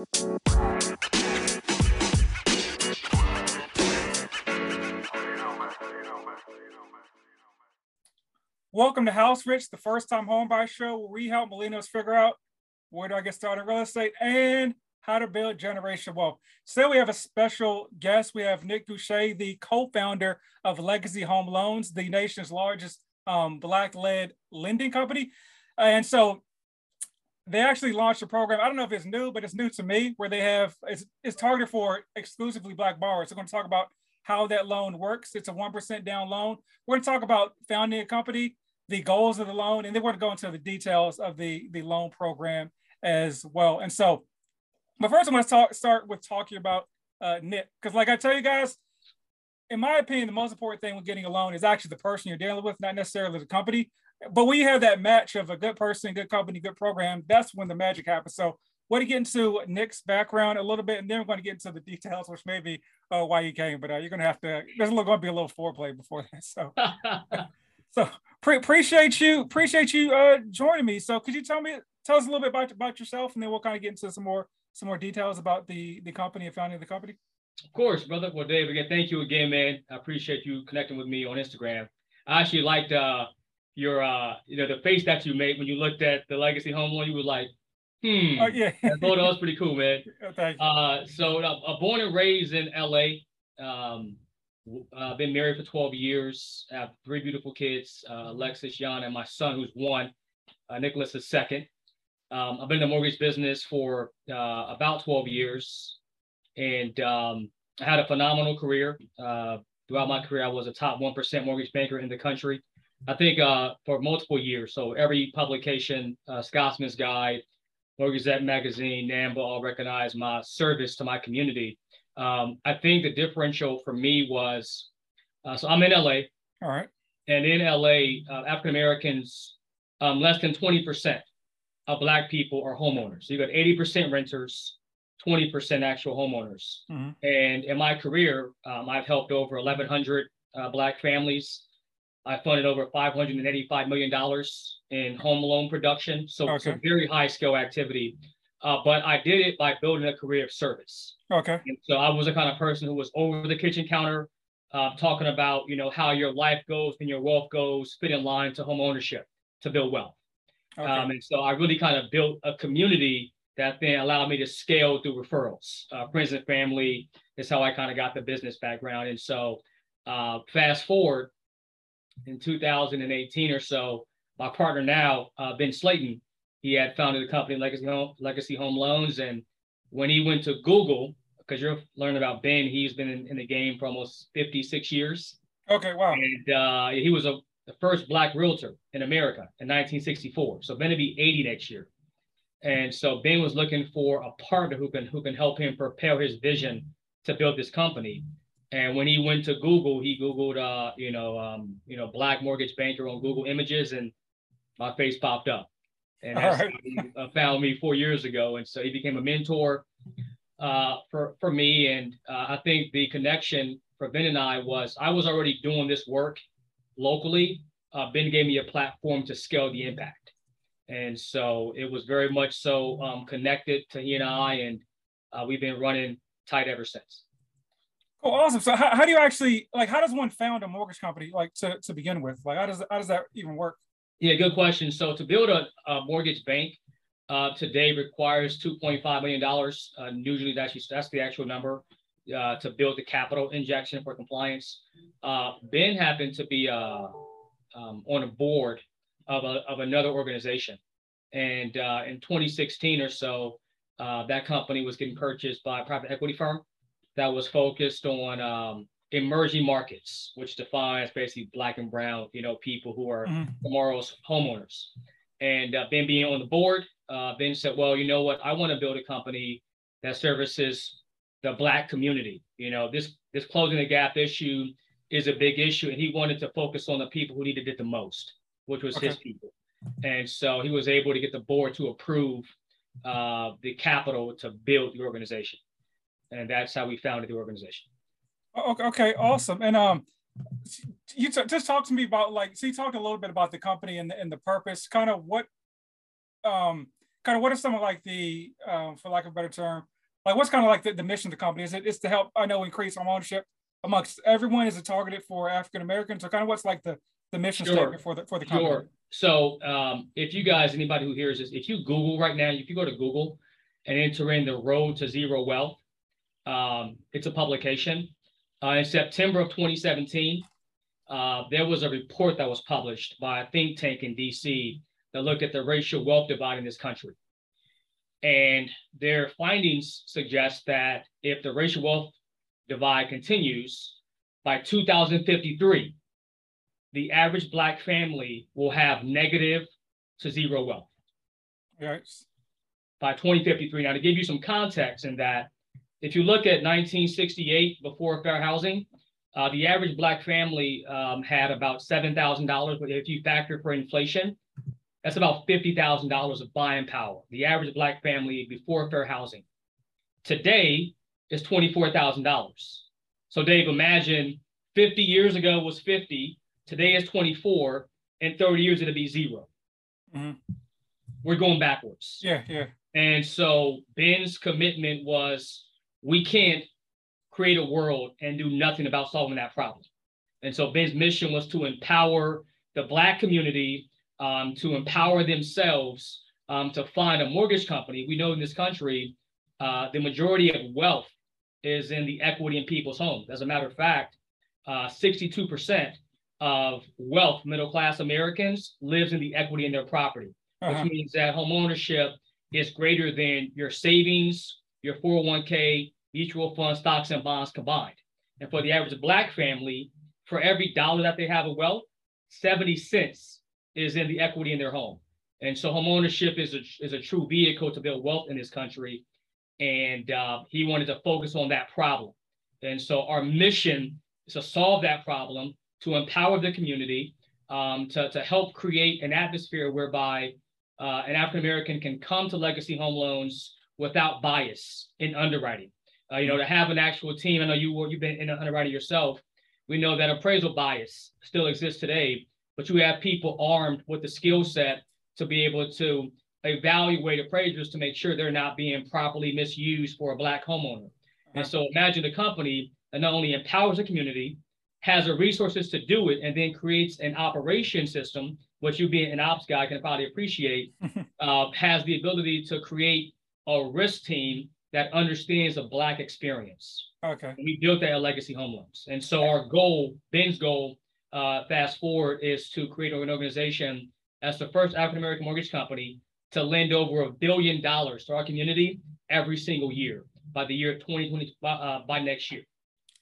Welcome to House Rich, the first time home buy show where we help millennials figure out where do I get started in real estate and how to build generational wealth. Today we have a special guest. We have Nick Gouché, the co-founder of Legacy Home Loans, the nation's largest um, black-led lending company. And so they actually launched a program. I don't know if it's new, but it's new to me, where they have it's, it's targeted for exclusively black borrowers. We're going to talk about how that loan works. It's a one percent down loan. We're going to talk about founding a company, the goals of the loan, and then we're going to go into the details of the the loan program as well. And so, but first, I'm going to talk start with talking about uh, Nick, because like I tell you guys, in my opinion, the most important thing with getting a loan is actually the person you're dealing with, not necessarily the company. But when you have that match of a good person, good company, good program, that's when the magic happens. So want to get into Nick's background a little bit, and then we're going to get into the details, which may be uh, why you came. But uh, you're going to have to. There's going to be a little foreplay before that. So, so pre- appreciate you, appreciate you uh, joining me. So, could you tell me, tell us a little bit about about yourself, and then we'll kind of get into some more some more details about the the company and founding the company. Of course, brother. Well, Dave, again, thank you again, man. I appreciate you connecting with me on Instagram. I actually liked uh, your, uh, you know, the face that you made when you looked at the legacy home loan. You were like, Hmm. Oh yeah. that photo was pretty cool, man. You. Uh, so uh, born and raised in LA. Um, uh, been married for 12 years. I have three beautiful kids, uh, Alexis, Jan, and my son, who's one, uh, Nicholas is second. Um, I've been in the mortgage business for uh, about 12 years, and um, I had a phenomenal career. Uh, throughout my career, I was a top 1% mortgage banker in the country. I think uh, for multiple years. So every publication, uh, Scotsman's Guide, Mortgage Gazette magazine, NAMBA all recognize my service to my community. Um, I think the differential for me was, uh, so I'm in LA. All right. And in LA, uh, African Americans, um, less than 20% of Black people are homeowners. So you got 80% renters, 20% actual homeowners. Mm-hmm. And in my career, um, I've helped over 1,100 uh, Black families. I funded over $585 million in home loan production. So, okay. a very high skill activity. Uh, but I did it by building a career of service. Okay. And so I was the kind of person who was over the kitchen counter, uh, talking about you know how your life goes and your wealth goes fit in line to home ownership to build wealth. Okay. Um, and so I really kind of built a community that then allowed me to scale through referrals. Uh, friends and family is how I kind of got the business background. And so uh, fast forward in 2018 or so, my partner now, uh, Ben Slayton, he had founded a company, Legacy Home, Legacy Home Loans. And when he went to Google, because you're learning about Ben, he's been in, in, the game for almost 56 years. Okay, wow. And uh, he was a, the first Black realtor in America in 1964. So Ben will be 80 next year. And so Ben was looking for a partner who can who can help him propel his vision to build this company. And when he went to Google, he Googled, uh, you know, um, you know, black mortgage banker on Google Images, and my face popped up. And that's right. he uh, found me four years ago. And so he became a mentor uh, for, for me. And uh, I think the connection for Ben and I was I was already doing this work locally. Uh, ben gave me a platform to scale the impact. And so it was very much so um, connected to he and I. And uh, we've been running tight ever since. Cool, awesome. So how, how do you actually like how does one found a mortgage company like to, to begin with? Like how does how does that even work? Yeah, good question. So to build a, a mortgage bank uh, today requires $2.5 million. Uh, usually that's, that's the actual number uh, to build the capital injection for compliance. Uh, ben happened to be uh, um, on a board of, a, of another organization. And uh, in 2016 or so, that company was getting purchased by a private equity firm that was focused on um, emerging markets, which defines basically black and brown, you know, people who are mm-hmm. tomorrow's homeowners. And uh, Ben being on the board, uh, Ben said, well, you know what? I want to build a company that services the black community. You know, this this closing the gap issue is a big issue, and he wanted to focus on the people who needed it the most, which was okay. his people. And so he was able to get the board to approve uh, the capital to build the organization, and that's how we founded the organization. Okay, okay, awesome. And um, you t- just talk to me about like, so you talked a little bit about the company and the, and the purpose, kind of what, um, kind of what are some of like the, um, for lack of a better term, like what's kind of like the, the mission of the company? Is it is to help I know increase home ownership amongst everyone? Is it targeted for African Americans? So kind of what's like the the mission sure. statement for the for the company? Sure. So um, if you guys, anybody who hears this, if you Google right now, if you go to Google and enter in the Road to Zero Wealth, um, it's a publication. Uh, in September of 2017, uh, there was a report that was published by a think tank in DC that looked at the racial wealth divide in this country. And their findings suggest that if the racial wealth divide continues, by 2053, the average Black family will have negative to zero wealth. Yes. By 2053. Now, to give you some context in that, if you look at 1968 before fair housing, uh, the average Black family um, had about $7,000. But if you factor for inflation, that's about $50,000 of buying power. The average Black family before fair housing. Today is $24,000. So, Dave, imagine 50 years ago was 50, today is 24, and 30 years it'll be 0 mm-hmm. We're going backwards. Yeah, yeah. And so Ben's commitment was we can't create a world and do nothing about solving that problem. And so Ben's mission was to empower the Black community um, to empower themselves um, to find a mortgage company. We know in this country, uh, the majority of wealth is in the equity in people's homes. As a matter of fact, uh, 62% of wealth, middle class Americans, lives in the equity in their property, uh-huh. which means that home ownership is greater than your savings, your 401k, mutual fund, stocks, and bonds combined. And for the average Black family, for every dollar that they have of wealth, 70 cents is in the equity in their home. And so home ownership is a, is a true vehicle to build wealth in this country. And uh, he wanted to focus on that problem. And so our mission is to solve that problem, to empower the community, um, to, to help create an atmosphere whereby uh, an African American can come to legacy home loans without bias in underwriting. Uh, you know, to have an actual team. I know you were, you've been in underwriting yourself. We know that appraisal bias still exists today, but you have people armed with the skill set to be able to evaluate appraisers to make sure they're not being properly misused for a black homeowner. And so imagine a company that not only empowers the community, has the resources to do it, and then creates an operation system, which you being an ops guy can probably appreciate, uh, has the ability to create a risk team that understands the black experience. Okay. We built that at Legacy Home Loans. And so our goal, Ben's goal, uh, fast forward, is to create an organization as the first African American mortgage company to lend over a billion dollars to our community every single year by the year 2020, uh, by next year.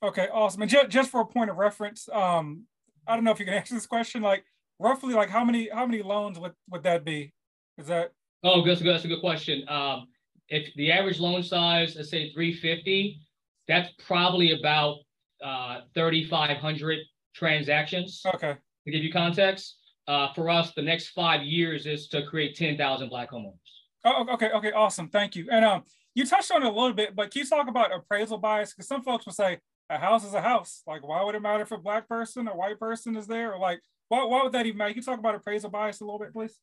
Okay, awesome. And just, just for a point of reference, um, I don't know if you can answer this question. Like roughly, like how many how many loans would would that be? Is that? Oh, that's a good, that's a good question. Um, if the average loan size, let's say 350, that's probably about uh, 3,500 transactions. Okay. To give you context, uh, for us, the next five years is to create 10,000 Black homeowners. Oh, okay. Okay. Awesome. Thank you. And um, you touched on it a little bit, but can you talk about appraisal bias? Because some folks will say a house is a house. Like, why would it matter if a Black person or white person is there? Or like, why, why would that even matter? Can you talk about appraisal bias a little bit, please?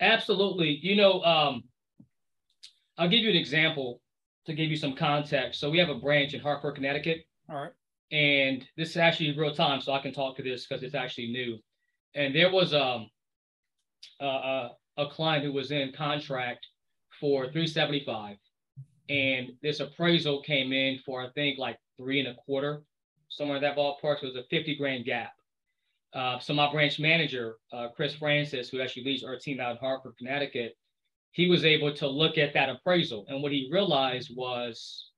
Absolutely. You know, um, I'll give you an example to give you some context. So we have a branch in Hartford, Connecticut. All right. And this is actually real time, so I can talk to this because it's actually new. And there was um, a, a client who was in contract for 375 and this appraisal came in for I think like three and a quarter, somewhere in that ballpark. So it was a 50 grand gap. Uh, so my branch manager, uh, Chris Francis, who actually leads our team out in Hartford, Connecticut, he was able to look at that appraisal. And what he realized was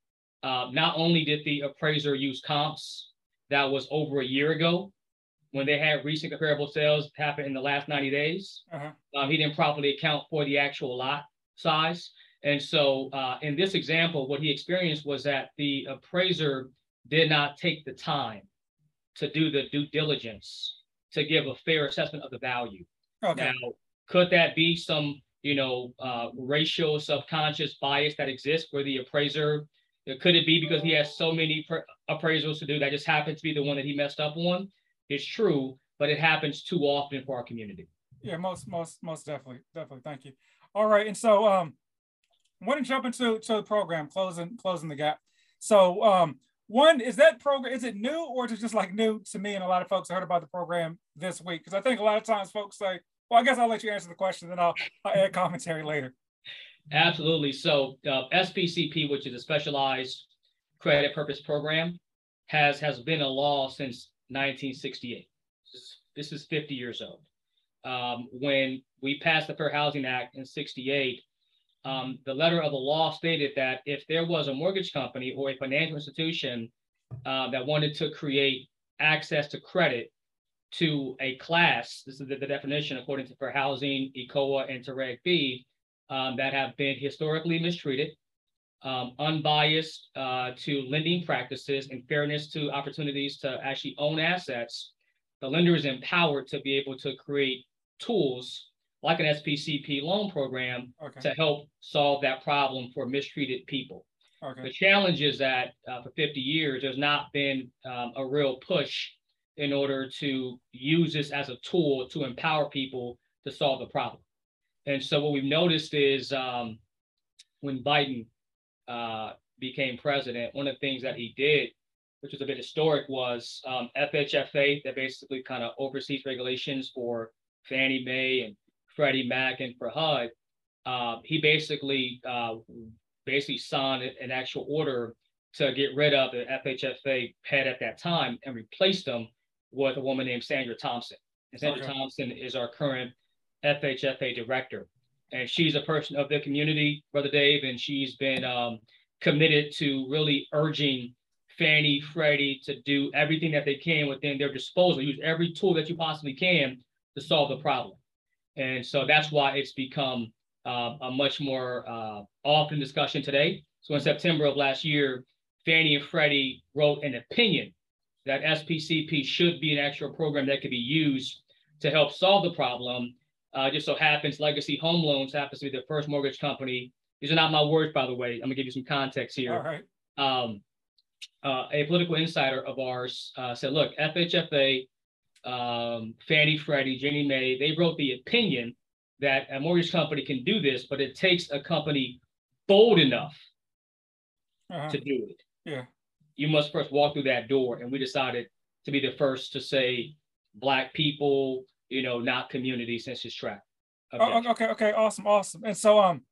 uh, not only did the appraiser use comps that was over a year ago when they had recent comparable sales happen in the last 90 days, uh-huh. um, he didn't properly account for the actual lot size. And so uh, in this example, what he experienced was that the appraiser did not take the time to do the due diligence to give a fair assessment of the value. Okay. Now, could that be some you know, uh, racial subconscious bias that exists where the appraiser, could it be because he has so many appraisals to do that just happens to be the one that he messed up on? It's true, but it happens too often for our community. Yeah, most, most, most definitely, definitely. Thank you. All right, and so um, want to jump into to the program, closing closing the gap. So um, one is that program is it new or is it just like new to me and a lot of folks heard about the program this week? Because I think a lot of times folks say, well, I guess I'll let you answer the question, then I'll, I'll add commentary later. Absolutely. So uh, SPCP, which is a specialized credit purpose program, has has been a law since 1968. This is 50 years old. Um, when we passed the Fair Housing Act in 68, um, the letter of the law stated that if there was a mortgage company or a financial institution uh, that wanted to create access to credit to a class, this is the, the definition according to Fair Housing, ECOA, and to Reg B, um, that have been historically mistreated, um, unbiased uh, to lending practices, and fairness to opportunities to actually own assets, the lender is empowered to be able to create tools like an SPCP loan program okay. to help solve that problem for mistreated people. Okay. The challenge is that uh, for 50 years, there's not been um, a real push in order to use this as a tool to empower people to solve the problem. And so what we've noticed is um, when Biden uh, became president, one of the things that he did, which was a bit historic, was um, FHFA that basically kind of oversees regulations for Fannie Mae and Freddie Mac and for HUD, uh, he basically uh, basically signed an actual order to get rid of the FHFA head at that time and replace them with a woman named Sandra Thompson. And Sandra okay. Thompson is our current FHFA director. And she's a person of the community, Brother Dave, and she's been um, committed to really urging Fannie, Freddie to do everything that they can within their disposal, use every tool that you possibly can to solve the problem. And so that's why it's become uh, a much more uh, often discussion today. So in September of last year, Fannie and Freddie wrote an opinion that SPCP should be an actual program that could be used to help solve the problem. Uh, just so happens Legacy Home Loans happens to be the first mortgage company. These are not my words, by the way. I'm gonna give you some context here. All right. Um, uh, a political insider of ours uh, said, look, FHFA um, Fannie Freddie, Ginnie Mae, they wrote the opinion that a mortgage company can do this, but it takes a company bold enough uh-huh. to do it. Yeah. You must first walk through that door. And we decided to be the first to say black people, you know, not community census tract. Oh, okay, okay, awesome, awesome. And so um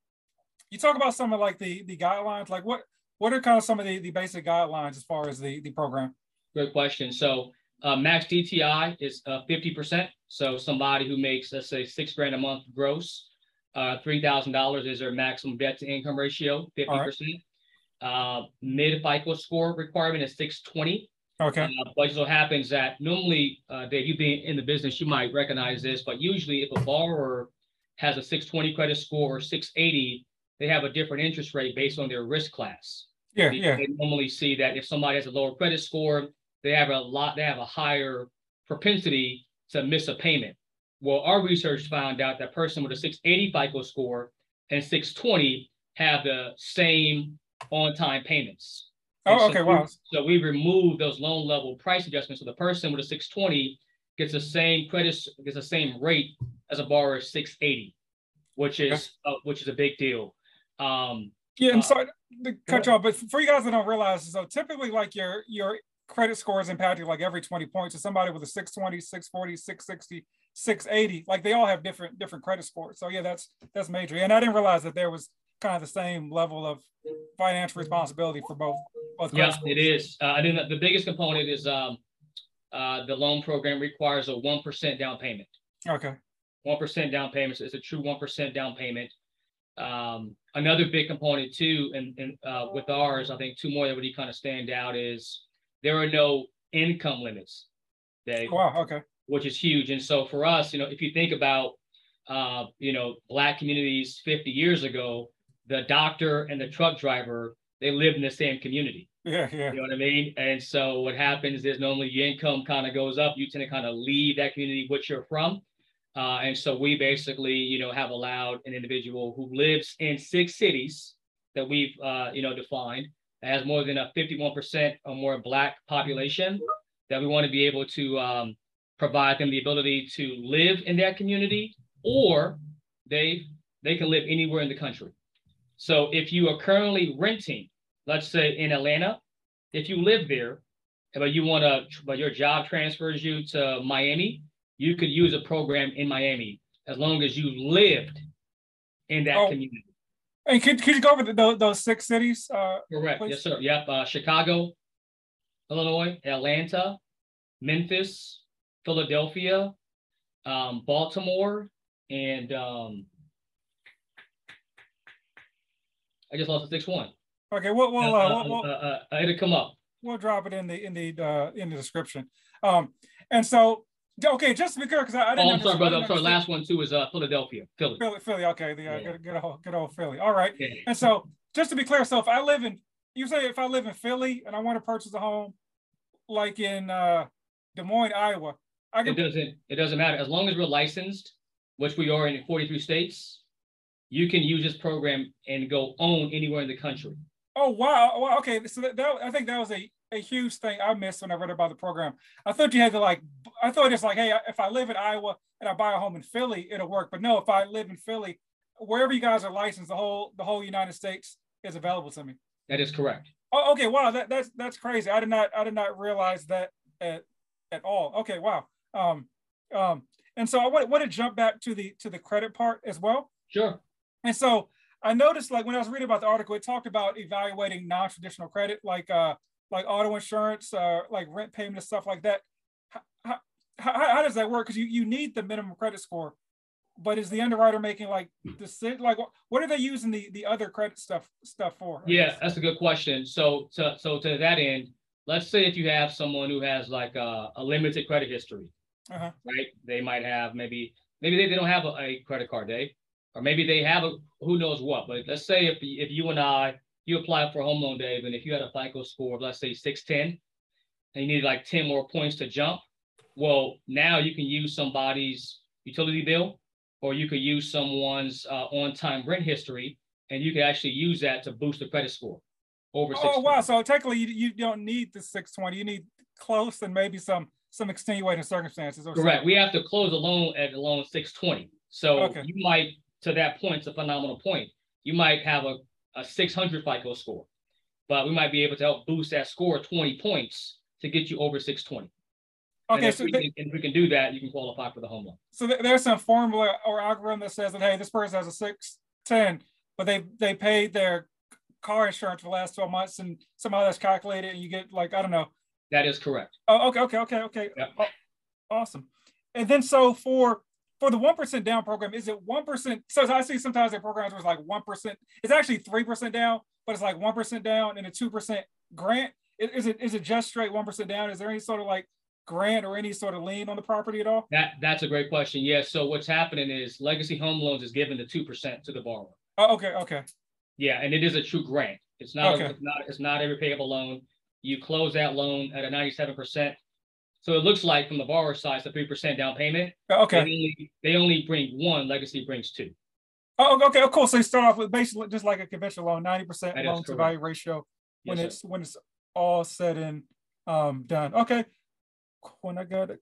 you talk about some of like the the guidelines, like what what are kind of some of the, the basic guidelines as far as the, the program? Good question. So uh, max DTI is uh, 50%. So somebody who makes, let's say, six grand a month gross, uh, $3,000 is their maximum debt to income ratio, 50%. Right. Uh, mid FICO score requirement is 620. Okay. Uh, but so happens that normally, uh, Dave, you being in the business, you might recognize this, but usually if a borrower has a 620 credit score or 680, they have a different interest rate based on their risk class. Yeah, they, yeah. They normally see that if somebody has a lower credit score, they have a lot, they have a higher propensity to miss a payment. Well, our research found out that person with a 680 FICO score and 620 have the same on-time payments. Oh, so okay, wow. So we remove those loan level price adjustments. So the person with a 620 gets the same credit, gets the same rate as a borrower 680, which is okay. uh, which is a big deal. Um, yeah, I'm uh, sorry to cut you off, but for you guys that don't realize, so typically like your your credit score is impacted like every 20 points. So somebody with a 620, 640, 660, 680, like they all have different different credit scores. So yeah, that's that's major. And I didn't realize that there was kind of the same level of financial responsibility for both. both yeah, it is. Uh, I think the biggest component is um, uh, the loan program requires a one percent down payment. Okay. One percent down payment. So it's a true one percent down payment. Um, another big component too, and, and uh, with ours, I think two more that really kind of stand out is there are no income limits. Dave, wow, okay. Which is huge. And so for us, you know, if you think about, uh, you know, black communities 50 years ago, the doctor and the truck driver, they live in the same community. Yeah, yeah. You know what I mean? And so what happens is normally your income kind of goes up. You tend to kind of leave that community which you're from. Uh, and so we basically, you know, have allowed an individual who lives in six cities that we've, uh, you know, defined has more than a 51% or more Black population, that we want to be able to um, provide them the ability to live in that community, or they they can live anywhere in the country. So if you are currently renting, let's say in Atlanta, if you live there, but you want to, but your job transfers you to Miami, you could use a program in Miami as long as you lived in that oh. community. And could, could you go over the, those, those six cities? Uh, Correct. Please? Yes, sir. Yep. Uh, Chicago, Illinois, Atlanta, Memphis, Philadelphia, um, Baltimore, and um, I just lost the sixth one. Okay, well, well, uh, uh, well, uh, uh, uh, it'll come up. We'll drop it in the in the uh, in the description. Um, and so okay, just to be clear, because I, I, didn't. Oh, I'm sorry, brother. I'm sorry. Last one too is uh, Philadelphia, Philly. Philly, Philly. Okay, the uh, yeah. good, good old, good old Philly. All right. Yeah. And so, just to be clear, so if I live in, you say if I live in Philly and I want to purchase a home, like in uh, Des Moines, Iowa, I can. It doesn't. It doesn't matter as long as we're licensed, which we are in 43 states. You can use this program and go own anywhere in the country. Oh wow! Well, okay. So that, that I think that was a a huge thing I missed when I read about the program. I thought you had to like, I thought it's like, hey, if I live in Iowa and I buy a home in Philly, it'll work. But no, if I live in Philly, wherever you guys are licensed, the whole the whole United States is available to me. That is correct. Oh, okay. Wow, that, that's that's crazy. I did not I did not realize that at at all. Okay, wow. Um, um, and so I want, want to jump back to the to the credit part as well. Sure. And so I noticed like when I was reading about the article, it talked about evaluating non-traditional credit, like uh like auto insurance, uh, like rent payment and stuff like that. How, how, how does that work? Because you, you need the minimum credit score, but is the underwriter making like the like what are they using the the other credit stuff stuff for? Yeah, that's a good question. So to so to that end, let's say if you have someone who has like a, a limited credit history, uh-huh. right? They might have maybe maybe they, they don't have a, a credit card, day, or maybe they have a who knows what. But let's say if if you and I you apply for a home loan, Dave, and if you had a FICO score of let's say 610, and you need like 10 more points to jump, well, now you can use somebody's utility bill, or you could use someone's uh, on-time rent history, and you can actually use that to boost the credit score over. Oh wow! So technically, you, you don't need the 620. You need close and maybe some some extenuating circumstances. Correct. Something. We have to close a loan at a loan 620. So okay. you might, to that point, it's a phenomenal point. You might have a a 600 FICO score, but we might be able to help boost that score 20 points to get you over 620. Okay, so we, can, if we can do that, you can qualify for the home loan. So there's some formula or algorithm that says that hey, this person has a 610, but they they paid their car insurance for the last 12 months, and somehow that's calculated, and you get like I don't know. That is correct. Oh, okay, okay, okay, okay. Yep. Awesome. And then so for for the one percent down program, is it one percent? So I see sometimes the programs where it's like one percent. It's actually three percent down, but it's like one percent down and a two percent grant. Is it is it just straight one percent down? Is there any sort of like grant or any sort of lien on the property at all? That that's a great question. Yes. So what's happening is Legacy Home Loans is giving the two percent to the borrower. Oh, okay, okay. Yeah, and it is a true grant. It's not. Okay. A, it's not. It's not a repayable loan. You close that loan at a ninety-seven percent so it looks like from the borrower side, it's a three percent down payment. Okay. They only, they only, bring one. Legacy brings two. Oh, okay, of course. So you start off with basically just like a conventional loan, ninety percent loan to value ratio when yes, it's sir. when it's all said and um, done. Okay. When I got a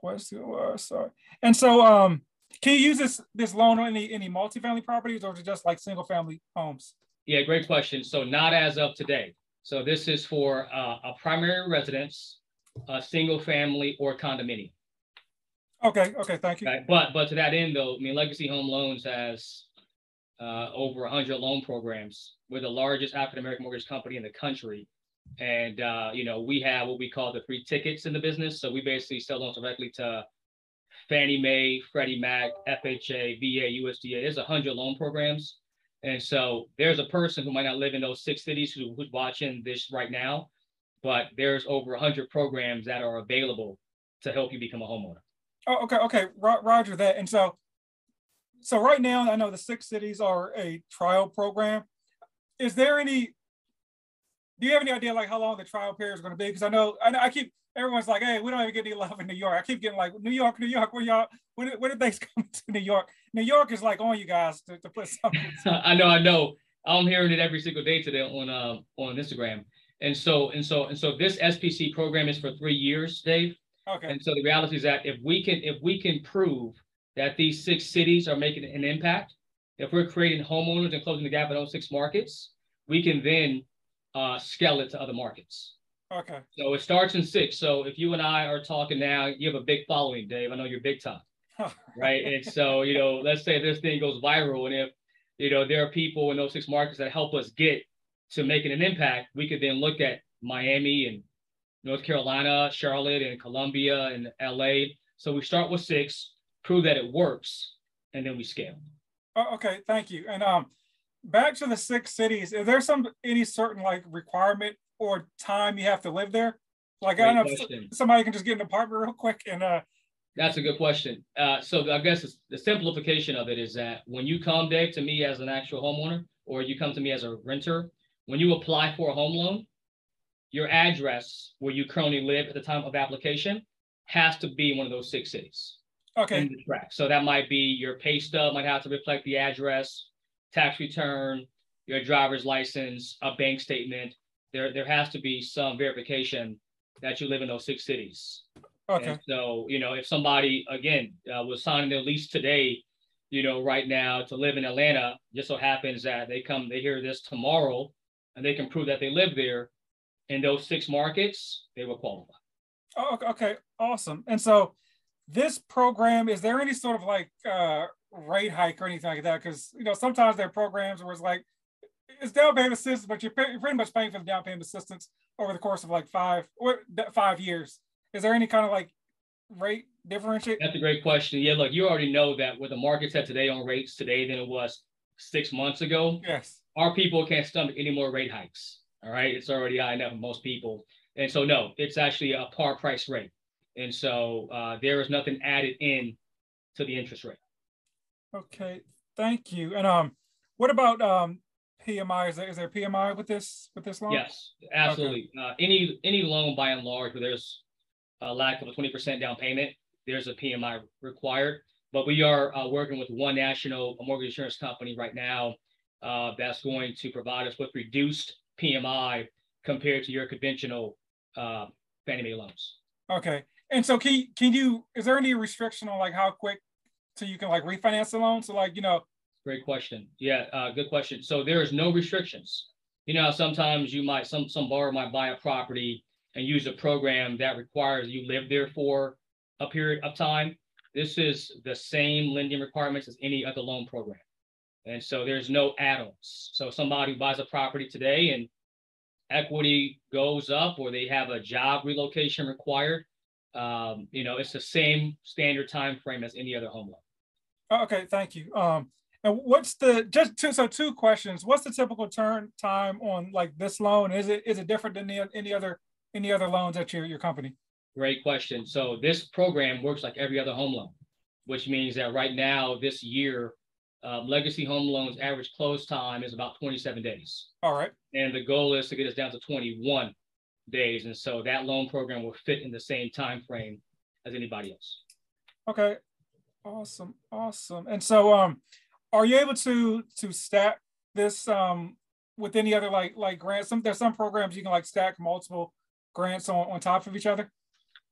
question, uh, sorry. And so, um, can you use this this loan on any any multifamily properties or is it just like single family homes? Yeah, great question. So not as of today. So this is for uh, a primary residence a single family or condominium. Okay, okay, thank you. Right? But but to that end though, I mean Legacy Home Loans has uh, over 100 loan programs. We're the largest African American mortgage company in the country. And uh, you know, we have what we call the free tickets in the business. So we basically sell loans directly to Fannie Mae, Freddie Mac, FHA, VA, USDA. There's hundred loan programs. And so there's a person who might not live in those six cities who, who's watching this right now but there's over 100 programs that are available to help you become a homeowner. Oh, okay, okay, Roger that. And so, so right now, I know the six cities are a trial program. Is there any? Do you have any idea like how long the trial period is going to be? Because I know I, I keep everyone's like, hey, we don't even get any love in New York. I keep getting like New York, New York. Where y'all? When, when did they come to New York? New York is like on you guys to, to put something. I know, I know. I'm hearing it every single day today on uh, on Instagram. And so, and so, and so this SPC program is for three years, Dave. Okay. And so the reality is that if we can, if we can prove that these six cities are making an impact, If we're creating homeowners and closing the gap in those six markets, we can then uh, scale it to other markets. Okay. So it starts in six. So if you and I are talking now, you have a big following, Dave. I know you're big time, right? And so you know, let's say this thing goes viral, and if you know there are people in those six markets that help us get to making an impact, we could then look at Miami and North Carolina, Charlotte, and Columbia and LA. So we start with six, prove that it works, and then we scale. Oh, okay, thank you. And um, back to the six cities. Is there some any certain like requirement or time you have to live there? Like Great I don't know, question. somebody can just get an apartment real quick and uh. That's a good question. Uh, so I guess the simplification of it is that when you come, Dave, to me as an actual homeowner, or you come to me as a renter, when you apply for a home loan, your address where you currently live at the time of application has to be one of those six cities. Okay. In the track. So that might be your pay stub might have to reflect the address, tax return, your driver's license, a bank statement. There, there has to be some verification that you live in those six cities. Okay. And so, you know, if somebody again uh, was signing their lease today, you know, right now to live in Atlanta, just so happens that they come, they hear this tomorrow, and they can prove that they live there in those six markets, they will qualify. Oh, okay, awesome. And so, this program is there any sort of like uh, rate hike or anything like that? Because you know sometimes there are programs where it's like it's down payment assistance, but you're, pay, you're pretty much paying for the down payment assistance over the course of like five or five years. Is there any kind of like rate differentiate? That's a great question. Yeah, look, you already know that with the market's at today on rates today than it was six months ago. Yes. Our people can't stomach any more rate hikes. All right. It's already high enough for most people. And so, no, it's actually a par price rate. And so uh, there is nothing added in to the interest rate. Okay. Thank you. And um, what about um, PMI? Is there, is there PMI with this with this loan? Yes, absolutely. Okay. Uh, any any loan by and large where there's a lack of a 20% down payment, there's a PMI required. But we are uh, working with one national mortgage insurance company right now uh, that's going to provide us with reduced PMI compared to your conventional uh, Fannie Mae loans. Okay. And so can, can you, is there any restriction on like how quick so you can like refinance the loan? So like, you know. Great question. Yeah, uh, good question. So there is no restrictions. You know, sometimes you might, some, some borrower might buy a property and use a program that requires you live there for a period of time. This is the same lending requirements as any other loan program. And so there's no add-ons. So somebody buys a property today and equity goes up or they have a job relocation required, um, you know, it's the same standard time frame as any other home loan. Oh, okay, thank you. Um, and what's the just two so two questions? What's the typical turn time on like this loan? Is it is it different than the, any other any other loans at your your company? Great question. So this program works like every other home loan, which means that right now this year uh, legacy home loans average close time is about 27 days. All right. And the goal is to get us down to 21 days. And so that loan program will fit in the same time frame as anybody else. Okay. Awesome. Awesome. And so um are you able to to stack this um with any other like like grants? Some there's some programs you can like stack multiple grants on, on top of each other.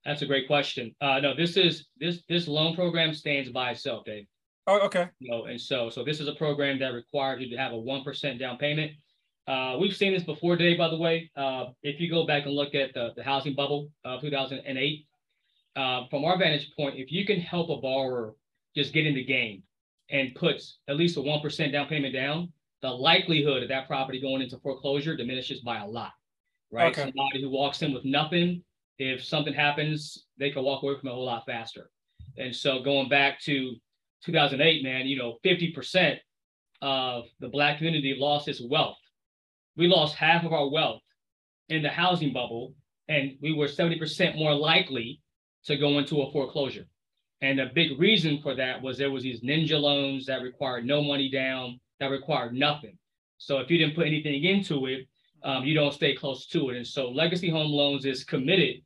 That's a great question. Uh no, this is this this loan program stands by itself, Dave. Oh, okay. You know, and so so this is a program that requires you to have a one percent down payment. Uh, we've seen this before, Dave. By the way, uh, if you go back and look at the, the housing bubble of 2008, uh, from our vantage point, if you can help a borrower just get in the game and puts at least a one percent down payment down, the likelihood of that property going into foreclosure diminishes by a lot. Right? Okay. Somebody who walks in with nothing, if something happens, they can walk away from it a whole lot faster. And so going back to 2008, man, you know, 50% of the black community lost its wealth. We lost half of our wealth in the housing bubble, and we were 70% more likely to go into a foreclosure. And a big reason for that was there was these ninja loans that required no money down, that required nothing. So if you didn't put anything into it, um, you don't stay close to it. And so Legacy Home Loans is committed,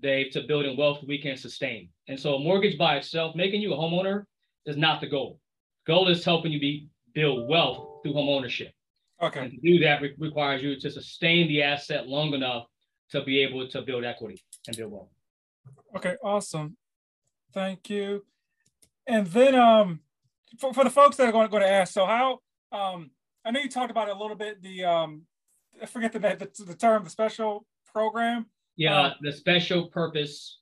Dave, to building wealth we can sustain. And so a mortgage by itself, making you a homeowner is not the goal. Goal is helping you be build wealth through home ownership. Okay. And to do that re- requires you to sustain the asset long enough to be able to build equity and build wealth. Okay, awesome. Thank you. And then um for, for the folks that are going to, going to ask, so how, um, I know you talked about it a little bit, the, um, I forget the, the, the term, the special program. Yeah, um, the special purpose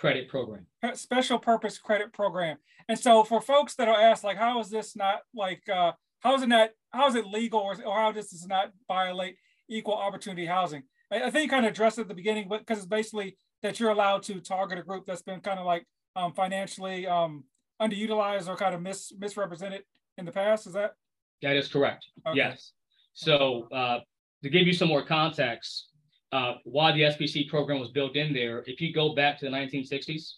credit program. Special purpose credit program. And so for folks that are asked, like, how is this not like, uh, how is it not, how is it legal or, or how does this not violate equal opportunity housing? I, I think you kind of addressed it at the beginning, but because it's basically that you're allowed to target a group that's been kind of like um, financially um, underutilized or kind of mis- misrepresented in the past. Is that? That is correct. Okay. Yes. So uh, to give you some more context, uh, why the SPC program was built in there, if you go back to the 1960s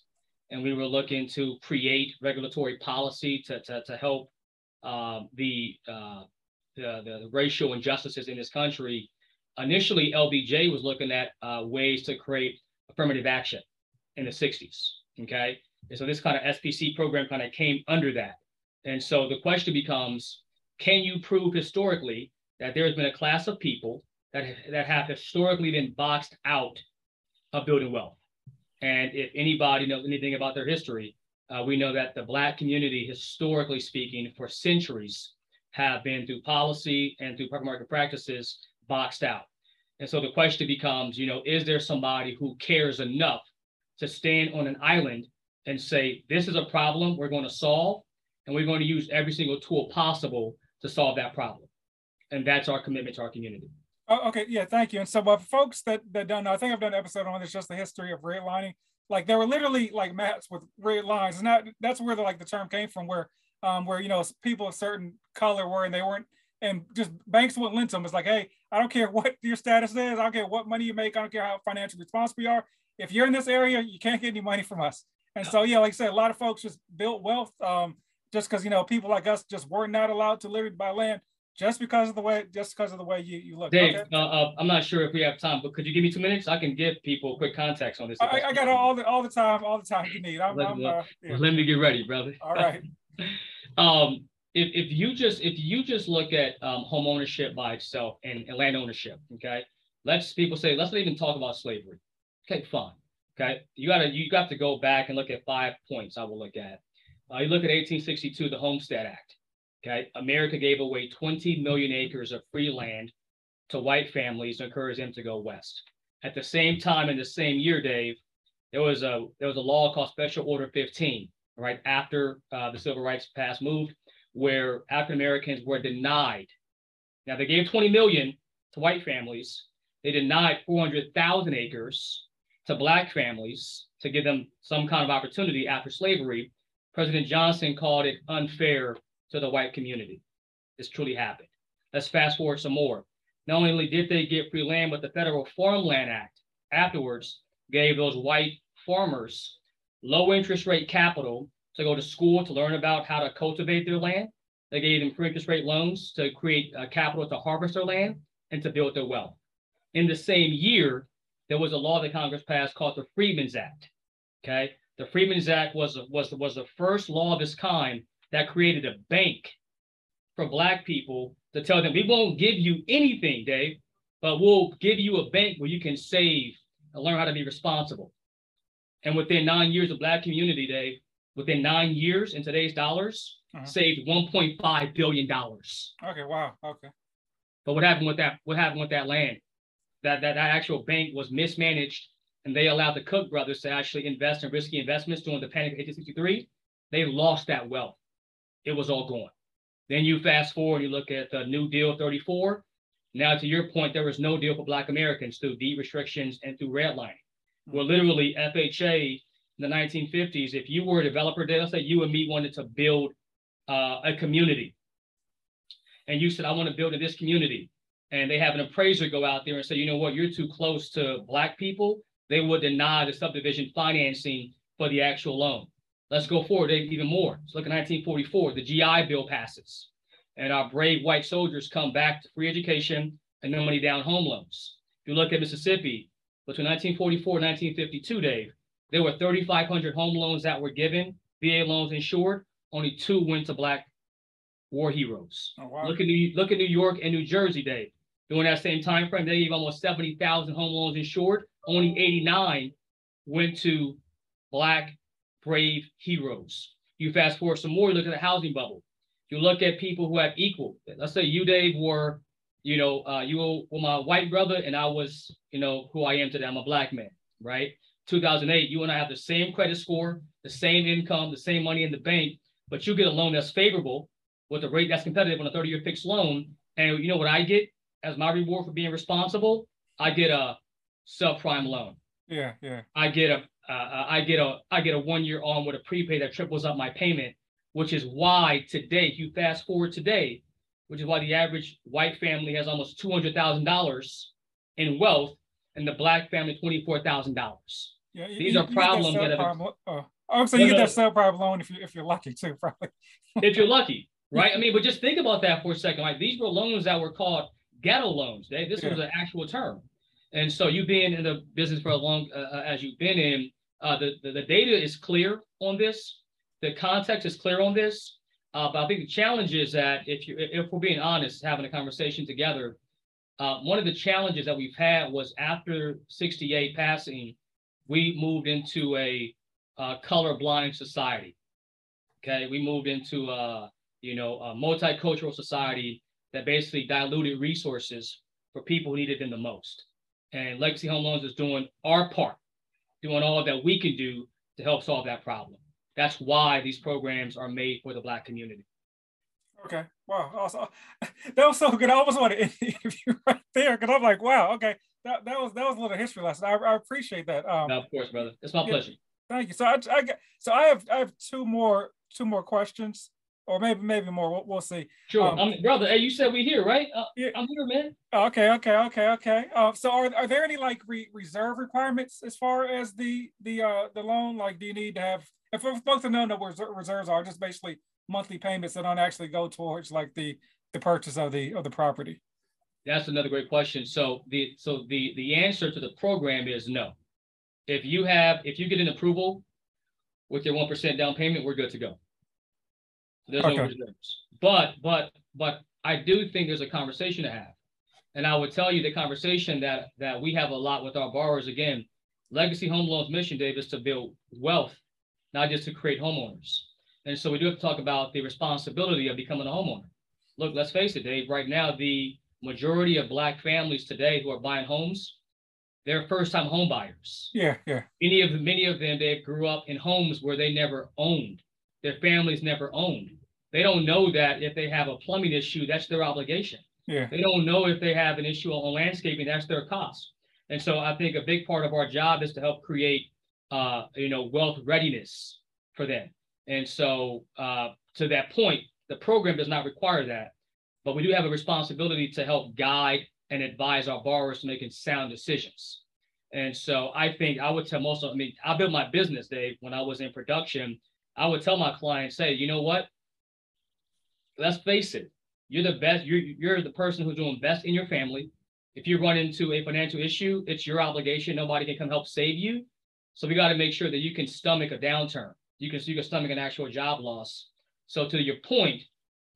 and we were looking to create regulatory policy to, to, to help uh, the, uh, the, the racial injustices in this country, initially LBJ was looking at uh, ways to create affirmative action in the 60s. Okay. And so this kind of SPC program kind of came under that. And so the question becomes can you prove historically that there has been a class of people that, that have historically been boxed out of building wealth? And if anybody knows anything about their history, uh, we know that the Black community, historically speaking, for centuries, have been through policy and through market practices boxed out. And so the question becomes, you know, is there somebody who cares enough to stand on an island and say, this is a problem we're going to solve, and we're going to use every single tool possible to solve that problem. And that's our commitment to our community. Oh, okay, yeah, thank you. And so, uh, folks that, that don't know, I think I've done an episode on this, just the history of redlining. Like there were literally like maps with red lines, and that that's where the like the term came from, where um where you know people of certain color were and they weren't, and just banks wouldn't lend to them. It's like, hey, I don't care what your status is, I don't care what money you make, I don't care how financially responsible you are. If you're in this area, you can't get any money from us. And so, yeah, like I said, a lot of folks just built wealth um, just because, you know, people like us just were not allowed to live by land just because of the way, just because of the way you, you look. Dave, okay? uh, uh, I'm not sure if we have time, but could you give me two minutes? I can give people quick context on this. I, I, got all the all the time, all the time you need. I'm, let, I'm, uh, yeah. let me get ready, brother. All right. um, if, if you just if you just look at um, home ownership by itself and, and land ownership, okay, let's people say let's not even talk about slavery. Okay, fine. Okay, you gotta you got to go back and look at five points. I will look at. Uh, you look at 1862, the Homestead Act. Okay, America gave away 20 million acres of free land to white families to encourage them to go west. At the same time, in the same year, Dave, there was a there was a law called Special Order 15. Right after uh, the Civil Rights Pass moved, where African Americans were denied. Now they gave 20 million to white families. They denied 400,000 acres to Black families to give them some kind of opportunity after slavery, President Johnson called it unfair to the white community. This truly happened. Let's fast forward some more. Not only did they get free land, but the Federal Farmland Act afterwards gave those white farmers low interest rate capital to go to school to learn about how to cultivate their land. They gave them free interest rate loans to create uh, capital to harvest their land and to build their wealth. In the same year, there was a law that Congress passed called the Freedmen's Act. Okay, the Freedmen's Act was was was the first law of its kind that created a bank for Black people to tell them we won't give you anything, Dave, but we'll give you a bank where you can save and learn how to be responsible. And within nine years of Black community, Dave, within nine years in today's dollars, uh-huh. saved 1.5 billion dollars. Okay, wow. Okay. But what happened with that? What happened with that land? that, that, that actual bank was mismanaged and they allowed the Cooke brothers to actually invest in risky investments during the panic of 1863, they lost that wealth. It was all gone. Then you fast forward, you look at the New Deal 34. Now, to your point, there was no deal for Black Americans through deed restrictions and through redlining. Mm-hmm. Where literally FHA in the 1950s, if you were a developer, let's say you and me wanted to build uh, a community, and you said, I want to build in this community and they have an appraiser go out there and say, you know what, you're too close to black people, they would deny the subdivision financing for the actual loan. Let's go forward even more. Let's look at 1944, the GI Bill passes, and our brave white soldiers come back to free education and no money down home loans. If you look at Mississippi, between 1944 and 1952, Dave, there were 3,500 home loans that were given, VA loans insured, only two went to black war heroes. Oh, wow. Look at New, look at New York and New Jersey, Dave. During that same time frame, they gave almost 70,000 home loans insured. Only 89 went to Black brave heroes. You fast forward some more, you look at the housing bubble. you look at people who have equal, let's say you, Dave, were, you know, uh, you were my white brother and I was, you know, who I am today. I'm a black man, right? 2008, you and I have the same credit score, the same income, the same money in the bank, but you get a loan that's favorable with a rate that's competitive on a 30 year fixed loan. And you know what I get as my reward for being responsible? I get a subprime loan. Yeah, yeah. I get a, uh, I get a, I get a one year on with a prepaid that triples up my payment, which is why today, if you fast forward today, which is why the average white family has almost two hundred thousand dollars in wealth, and the black family twenty four thousand dollars. Yeah, these you, are problems that, that have. Uh, oh, so you get that subprime loan if you if you're lucky too, probably. if you're lucky, right? I mean, but just think about that for a second. Like these were loans that were called ghetto loans. They, this yeah. was an actual term. And so you being in the business for a long uh, uh, as you've been in, uh, the, the, the data is clear on this. The context is clear on this. Uh, but I think the challenge is that if you if we're being honest, having a conversation together, uh, one of the challenges that we've had was after 68 passing, we moved into a uh, colorblind society. Okay, we moved into a you know a multicultural society that basically diluted resources for people who needed them the most. And Legacy Home Loans is doing our part, doing all that we can do to help solve that problem. That's why these programs are made for the Black community. Okay. Wow. Awesome. That was so good. I almost want to interview right there because I'm like, wow. Okay. That, that was that was a little history lesson. I, I appreciate that. Um, no, of course, brother. It's my yeah, pleasure. Thank you. So I, I so I have I have two more two more questions or maybe maybe more. We'll, we'll see. Sure, um, um, brother. Hey, you said we here, right? Uh, yeah. I'm here, man. Okay, okay, okay, okay. Uh, so are, are there any like re- reserve requirements as far as the the uh the loan? Like, do you need to have? If supposed to know what reserves are, just basically monthly payments that don't actually go towards like the the purchase of the of the property. That's another great question. So the so the the answer to the program is no. If you have if you get an approval with your one percent down payment, we're good to go. There's okay. no reserves. But but but I do think there's a conversation to have. And I would tell you the conversation that that we have a lot with our borrowers again. Legacy Home Loans mission, Dave, is to build wealth, not just to create homeowners. And so we do have to talk about the responsibility of becoming a homeowner. Look, let's face it, Dave, right now, the majority of black families today who are buying homes, they're first-time home buyers. Yeah, yeah. Many of many of them they grew up in homes where they never owned. Their families never owned. They don't know that if they have a plumbing issue, that's their obligation. Yeah. They don't know if they have an issue on landscaping, that's their cost. And so I think a big part of our job is to help create, uh, you know, wealth readiness for them. And so uh, to that point, the program does not require that, but we do have a responsibility to help guide and advise our borrowers to making sound decisions. And so I think I would tell most of, I mean, I built my business, Dave, when I was in production. I would tell my clients, say, you know what? Let's face it, you're the best, you're, you're the person who's doing best in your family. If you run into a financial issue, it's your obligation. Nobody can come help save you. So we got to make sure that you can stomach a downturn. You can, you can stomach an actual job loss. So to your point,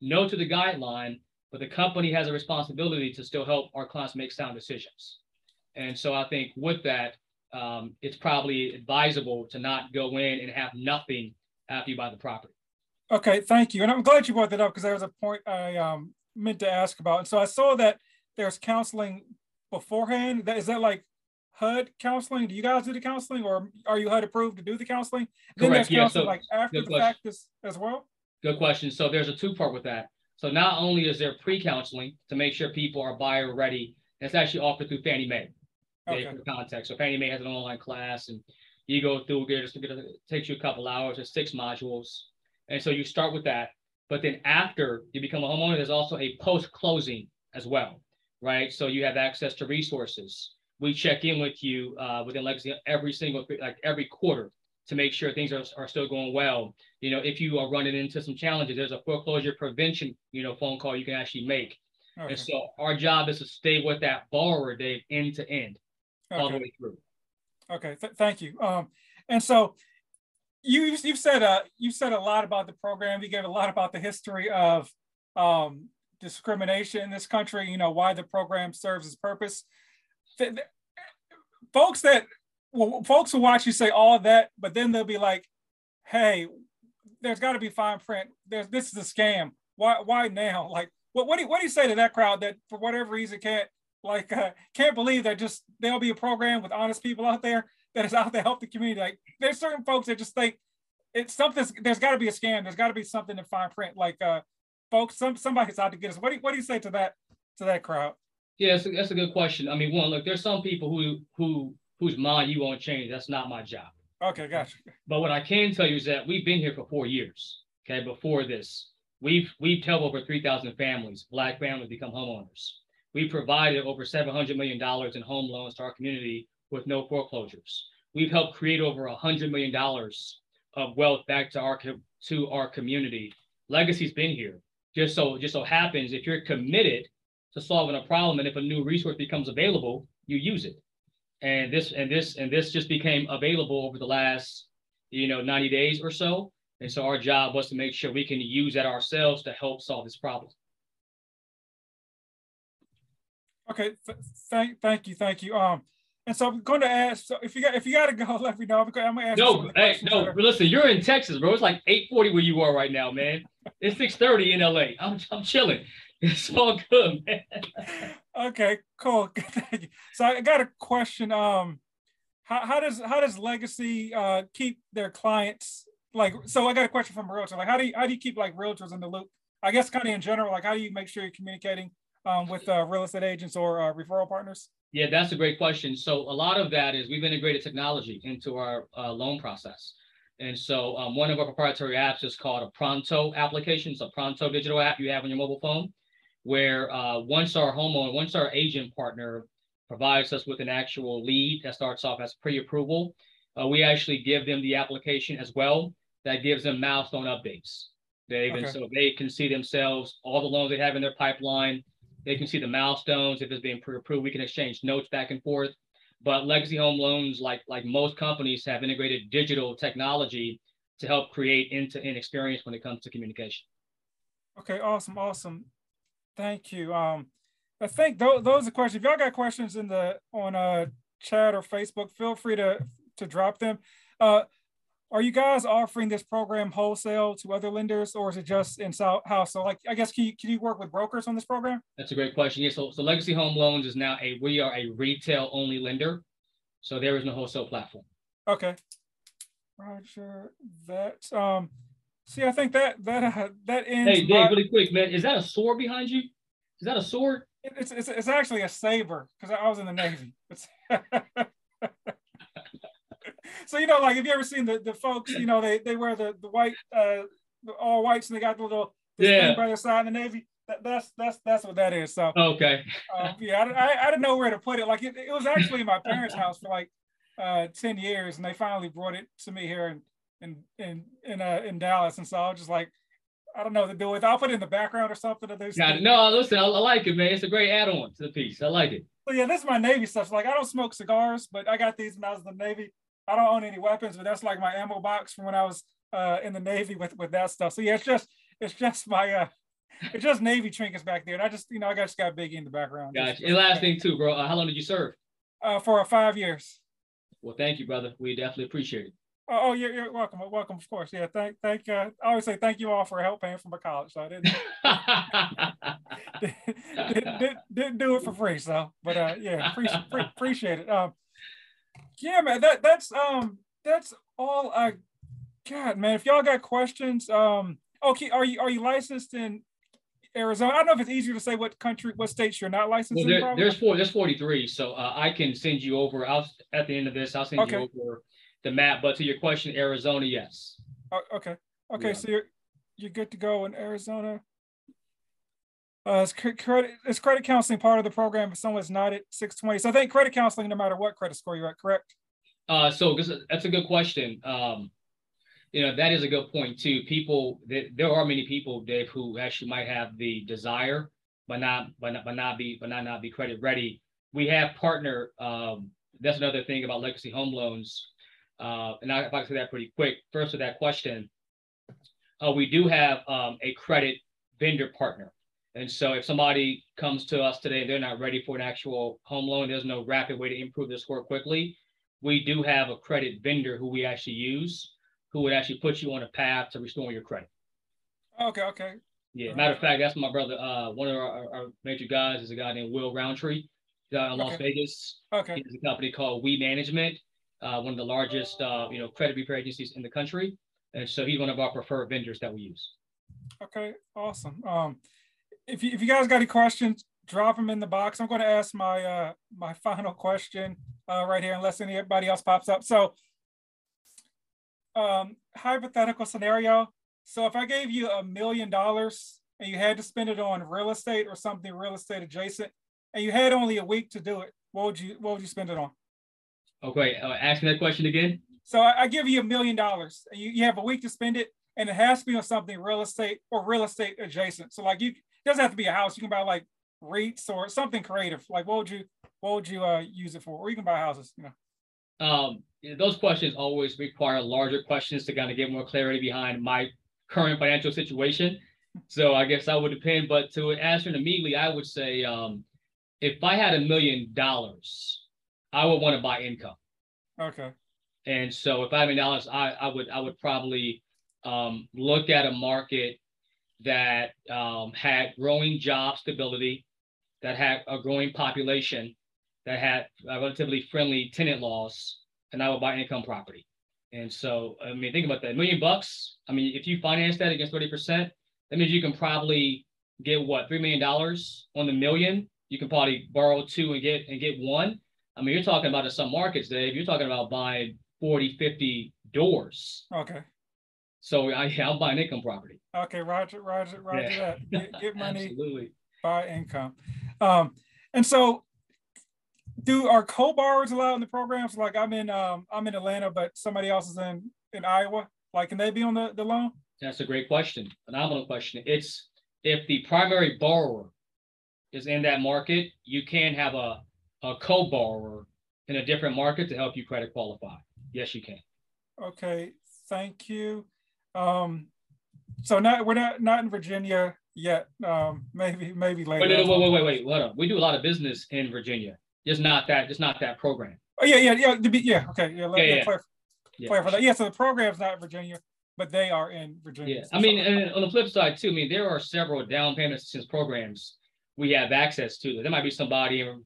no to the guideline, but the company has a responsibility to still help our clients make sound decisions. And so I think with that, um, it's probably advisable to not go in and have nothing after you buy the property. Okay, thank you. And I'm glad you brought that up because there was a point I um, meant to ask about. And so I saw that there's counseling beforehand. That is that like HUD counseling? Do you guys do the counseling, or are you HUD approved to do the counseling? Correct. Then there's yeah, so like after the fact as, as well. Good question. So there's a two part with that. So not only is there pre-counseling to make sure people are buyer ready, it's actually offered through Fannie Mae. Okay. For context. So Fannie Mae has an online class, and you go through it. It takes you a couple hours. It's six modules. And so you start with that. But then after you become a homeowner, there's also a post closing as well, right? So you have access to resources. We check in with you uh, within Legacy every single, like every quarter to make sure things are, are still going well. You know, if you are running into some challenges, there's a foreclosure prevention, you know, phone call you can actually make. Okay. And so our job is to stay with that borrower, Dave, end to end, okay. all the way through. Okay, Th- thank you. Um, and so you you've said uh you've said a lot about the program. You gave a lot about the history of um, discrimination in this country. You know why the program serves its purpose. The, the, folks that well, folks who watch you say all that, but then they'll be like, "Hey, there's got to be fine print. There's this is a scam. why why now? Like what what do you, what do you say to that crowd that for whatever reason can't like uh, can't believe that just there'll be a program with honest people out there that is out to help the community. Like there's certain folks that just think it's something. There's got to be a scam. There's got to be something in fine print. Like uh, folks, some somebody's out to get us. What do you, what do you say to that to that crowd? Yeah, that's a, that's a good question. I mean, one, look, there's some people who who whose mind you won't change. That's not my job. Okay, gotcha. But what I can tell you is that we've been here for four years. Okay, before this, we've we've helped over 3,000 families, Black families, become homeowners. We provided over $700 million in home loans to our community with no foreclosures. We've helped create over $100 million of wealth back to our to our community. Legacy's been here. Just so just so happens if you're committed to solving a problem and if a new resource becomes available, you use it. And this and this and this just became available over the last, you know, 90 days or so. And so our job was to make sure we can use that ourselves to help solve this problem. Okay, th- thank thank you, thank you. Um, and so I'm going to ask. So if you got if you got to go, let me know. I'm going to ask. No, hey, no. Listen, you're in Texas, bro. It's like 8:40 where you are right now, man. It's 6:30 in LA. I'm I'm chilling. It's all good, man. okay, cool. Thank you. So I got a question. Um, how, how does how does Legacy uh keep their clients like? So I got a question from a realtor. Like, how do you how do you keep like realtors in the loop? I guess kind of in general. Like, how do you make sure you're communicating um, with uh, real estate agents or uh, referral partners? Yeah, that's a great question. So a lot of that is we've integrated technology into our uh, loan process. And so um, one of our proprietary apps is called a Pronto application. It's a Pronto digital app you have on your mobile phone, where uh, once our homeowner, once our agent partner provides us with an actual lead that starts off as pre-approval, uh, we actually give them the application as well. That gives them milestone updates. They okay. so they can see themselves all the loans they have in their pipeline, they can see the milestones if it's being pre-approved. We can exchange notes back and forth. But Legacy Home Loans, like like most companies, have integrated digital technology to help create end-to-end experience when it comes to communication. Okay, awesome, awesome. Thank you. Um, I think th- those are questions. If y'all got questions in the on uh chat or Facebook, feel free to to drop them. Uh, are you guys offering this program wholesale to other lenders or is it just in South house? So like, I guess, can you, can you work with brokers on this program? That's a great question. Yeah, so, so Legacy Home Loans is now a, we are a retail only lender. So there is no wholesale platform. Okay. Roger that. Um, see, I think that, that, uh, that ends. Hey, Dave, really quick, man. Is that a sword behind you? Is that a sword? It's, it's, it's actually a saber because I was in the Navy. so you know, like, have you ever seen the the folks? You know, they they wear the the white uh the all whites and they got the little the yeah. by their side in the navy. That, that's that's that's what that is. So okay, um, yeah, I, I, I, didn't know where to put it. Like it, it was actually in my parents' house for like uh 10 years, and they finally brought it to me here in in in in, uh, in Dallas, and so I was just like. I don't know what to do with. I'll put it in the background or something. Of those no, listen, I, I, like it, man. It's a great add-on to the piece. I like it. But yeah, this is my Navy stuff. Like I don't smoke cigars, but I got these when I was in the Navy. I don't own any weapons, but that's like my ammo box from when I was uh, in the Navy with with that stuff. So yeah, it's just it's just my uh, it's just Navy trinkets back there. And I just you know I just got Biggie in the background. Gotcha. And last thing too, bro. Uh, how long did you serve? Uh, for five years. Well, thank you, brother. We definitely appreciate it. Oh, oh you're, you're welcome. Welcome, of course. Yeah, thank, thank. Uh, I always say thank you all for help paying for my college. So I didn't, didn't, didn't, didn't, do it for free. So, but uh, yeah, appreciate, appreciate it. Um, yeah, man, that that's um that's all I got, man. If y'all got questions, um, okay, are you are you licensed in Arizona? I don't know if it's easier to say what country, what states you're not licensed well, there, in. There's four, there's 43. So uh, I can send you over. I'll at the end of this, I'll send okay. you over the map. But to your question, Arizona, yes. Oh, okay. Okay. Yeah. So you're you're good to go in Arizona. Uh, is credit is credit counseling part of the program if someone's not at 620? So I think credit counseling, no matter what credit score you're at, correct? Uh, so that's a good question. Um, you know, that is a good point too. People, there are many people, Dave, who actually might have the desire, but not, but not, but not be, but not not be credit ready. We have partner. Um, that's another thing about legacy home loans. Uh, and I, if I can say that pretty quick, first to that question, uh, we do have um, a credit vendor partner. And so if somebody comes to us today, and they're not ready for an actual home loan, there's no rapid way to improve their score quickly. We do have a credit vendor who we actually use, who would actually put you on a path to restoring your credit. Okay, okay. Yeah, matter of fact, that's my brother. Uh, one of our, our major guys is a guy named Will Roundtree down in Las Okay. Vegas. Okay. He has a company called We Management, uh, one of the largest, uh, you know, credit repair agencies in the country. And so he's one of our preferred vendors that we use. Okay, awesome. Um, if you, if you guys got any questions, drop them in the box. I'm going to ask my uh my final question uh right here, unless anybody else pops up. So, um, hypothetical scenario. So if I gave you a million dollars and you had to spend it on real estate or something real estate adjacent, and you had only a week to do it, what would you what would you spend it on? Okay, uh, ask me that question again. So I, I give you a million dollars and you, you have a week to spend it and it has to be on something real estate or real estate adjacent. So like you, doesn't have to be a house. You can buy like REITs or something creative. Like what would you, what would you uh, use it for? Or you can buy houses, you know? Um, those questions always require larger questions to kind of get more clarity behind my current financial situation. So I guess I would depend, but to answer it immediately, I would say um, if I had a million dollars, I would want to buy income. Okay. And so if I had a million dollars, I, I would I would probably um, look at a market that um, had growing job stability, that had a growing population, that had relatively friendly tenant laws, and I would buy income property. And so, I mean, think about that. A million bucks. I mean, if you finance that against 30%, that means you can probably get what, $3 million on the million? You can probably borrow two and get and get one. I mean, you're talking about in some markets, Dave, you're talking about buying 40, 50 doors. Okay. So I, yeah, I'm buying income property. Okay. Roger, Roger, Roger Yeah. that. Get, get money, Absolutely. buy income. Um, and so do our co-borrowers allowed in the programs? Like I'm in, um, I'm in Atlanta, but somebody else is in, in Iowa. Like, can they be on the, the loan? That's a great question. Phenomenal question. It's if the primary borrower is in that market, you can have a, a co-borrower in a different market to help you credit qualify. Yes, you can. Okay, thank you. Um, so not we're not not in Virginia yet. Um, maybe maybe later. Wait, wait, wait, wait, wait, hold on. We do a lot of business in Virginia. Just not that, just not that program. Oh yeah, yeah, yeah. Be, yeah, okay, yeah. Let, Yeah, yeah, yeah. clarify, that. Yeah, so the program's not in Virginia, but they are in Virginia. Yeah, I mean, and on the flip side too, I mean, there are several down payment assistance programs we have access to. There might be somebody in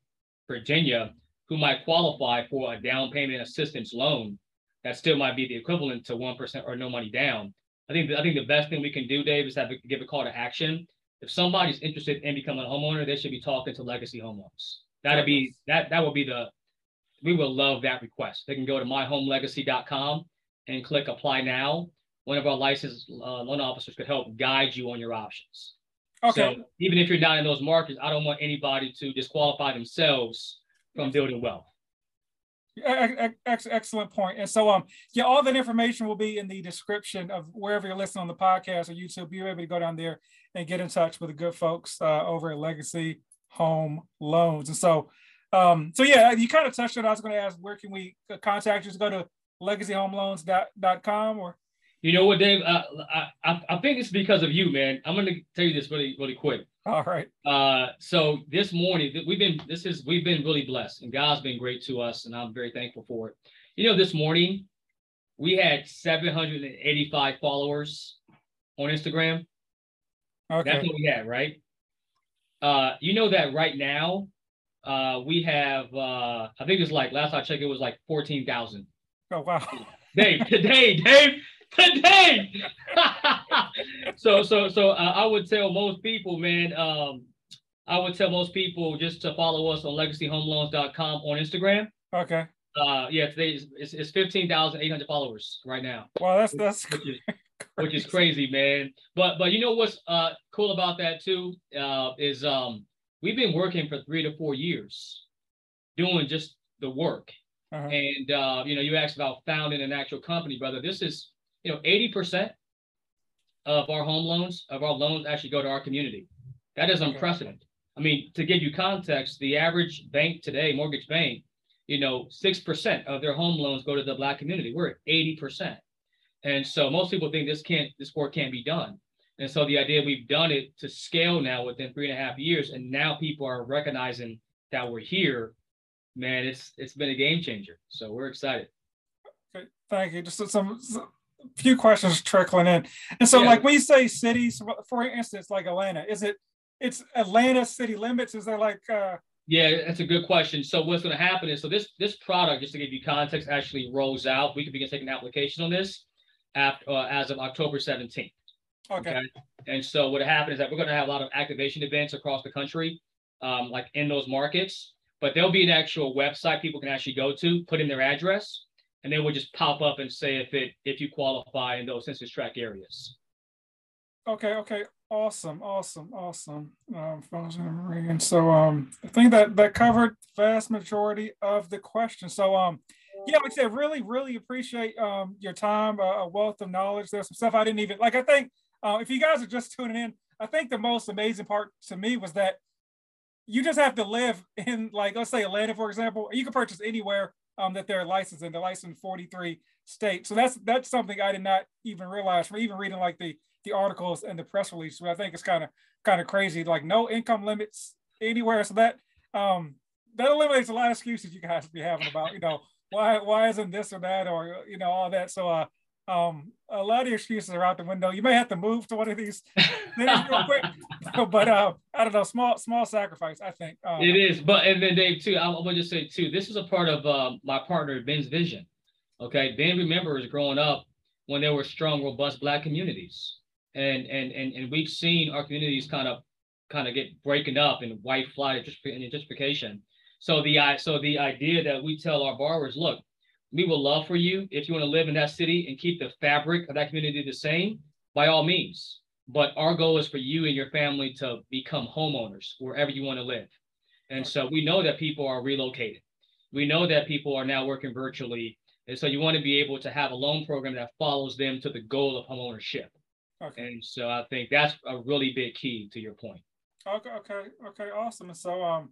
Virginia who might qualify for a down payment assistance loan that still might be the equivalent to one percent or no money down. I think I think the best thing we can do, Dave, is have a, give a call to action. If somebody's interested in becoming a homeowner, they should be talking to Legacy Home Loans. That'd be that that would be the we will love that request. They can go to myhomelegacy.com and click apply now. One of our licensed uh, loan officers could help guide you on your options. okay, So even if you're not in those markets, I don't want anybody to disqualify themselves from building wealth. Ex- excellent point. And so, um, yeah, all that information will be in the description of wherever you're listening on the podcast or YouTube. You're able to go down there and get in touch with the good folks uh, over at Legacy Home Loans. And so, um, so yeah, you kind of touched on. I was going to ask, where can we contact you? Just go to legacyhomeloans.com or You know what, Dave? I, I think it's because of you, man. I'm gonna tell you this really really quick. All right. Uh, so this morning we've been this is we've been really blessed, and God's been great to us, and I'm very thankful for it. You know, this morning we had 785 followers on Instagram. Okay. That's what we had, right? Uh, you know that right now, uh, we have uh, I think it's like last I checked, it was like 14,000. Oh wow. Dave, today, Dave, today. so, so, so uh, I would tell most people, man, um, I would tell most people just to follow us on legacyhomeloans.com on Instagram. Okay. Uh, yeah, today is it's, it's 15,800 followers right now, Wow, that's that's which is which is crazy, man. But but you know what's uh cool about that too uh, is um we've been working for three to four years doing just the work. Uh-huh. And uh, you know, you asked about founding an actual company, brother. This is you know, 80% of our home loans, of our loans actually go to our community. That is unprecedented. I mean, to give you context, the average bank today, mortgage bank, you know, 6% of their home loans go to the black community. We're at 80%. And so most people think this can't, this work can't be done. And so the idea we've done it to scale now within three and a half years, and now people are recognizing that we're here. Man, it's it's been a game changer. So we're excited. Okay, Thank you. Just some, some few questions trickling in. And so, yeah. like when you say cities, for instance, like Atlanta, is it it's Atlanta city limits? Is there like uh yeah, that's a good question. So what's going to happen is, so this this product, just to give you context, actually rolls out. We can begin taking application on this after uh, as of October 17th. Okay. okay. And so what happened is that we're going to have a lot of activation events across the country, um, like in those markets. But there'll be an actual website people can actually go to, put in their address, and they will just pop up and say if it if you qualify in those census tract areas. Okay, okay, awesome, awesome, awesome. Um, and so um, I think that that covered vast majority of the questions. So um, yeah, like I said, really, really appreciate um your time, uh, a wealth of knowledge. There's some stuff I didn't even like. I think uh, if you guys are just tuning in, I think the most amazing part to me was that you just have to live in like let's say Atlanta, for example. You can purchase anywhere um, that they're licensed in. They're licensed in 43 states. So that's that's something I did not even realize from even reading like the the articles and the press release. I think it's kind of kind of crazy. Like no income limits anywhere. So that um that eliminates a lot of excuses you guys be having about you know why why isn't this or that or you know all that. So uh um, a lot of your excuses are out the window. You may have to move to one of these things real quick, but uh, I don't know, small small sacrifice. I think um, it is. But and then Dave too, I'm, gonna just say too, this is a part of uh, my partner Ben's vision. Okay, Ben remembers growing up when there were strong, robust Black communities, and and and and we've seen our communities kind of kind of get breaking up in white flight and gentrification. So the so the idea that we tell our borrowers, look, we would love for you if you want to live in that city and keep the fabric of that community the same, by all means. But our goal is for you and your family to become homeowners wherever you want to live. And so we know that people are relocated. We know that people are now working virtually. And so you want to be able to have a loan program that follows them to the goal of homeownership. Okay. And so I think that's a really big key to your point. Okay, okay, okay, awesome. And so um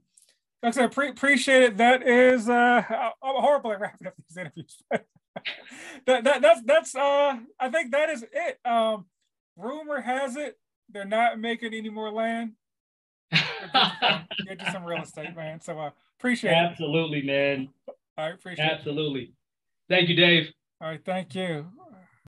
like I said, pre- appreciate it. That is, uh, I'm horrible at wrapping up these interviews. that, that, that's, that's, uh, I think that is it. Um, rumor has it they're not making any more land. Get you some real estate, man. So, uh, appreciate Absolutely, it. Absolutely, man. I appreciate Absolutely. It. Thank you, Dave. All right. Thank you.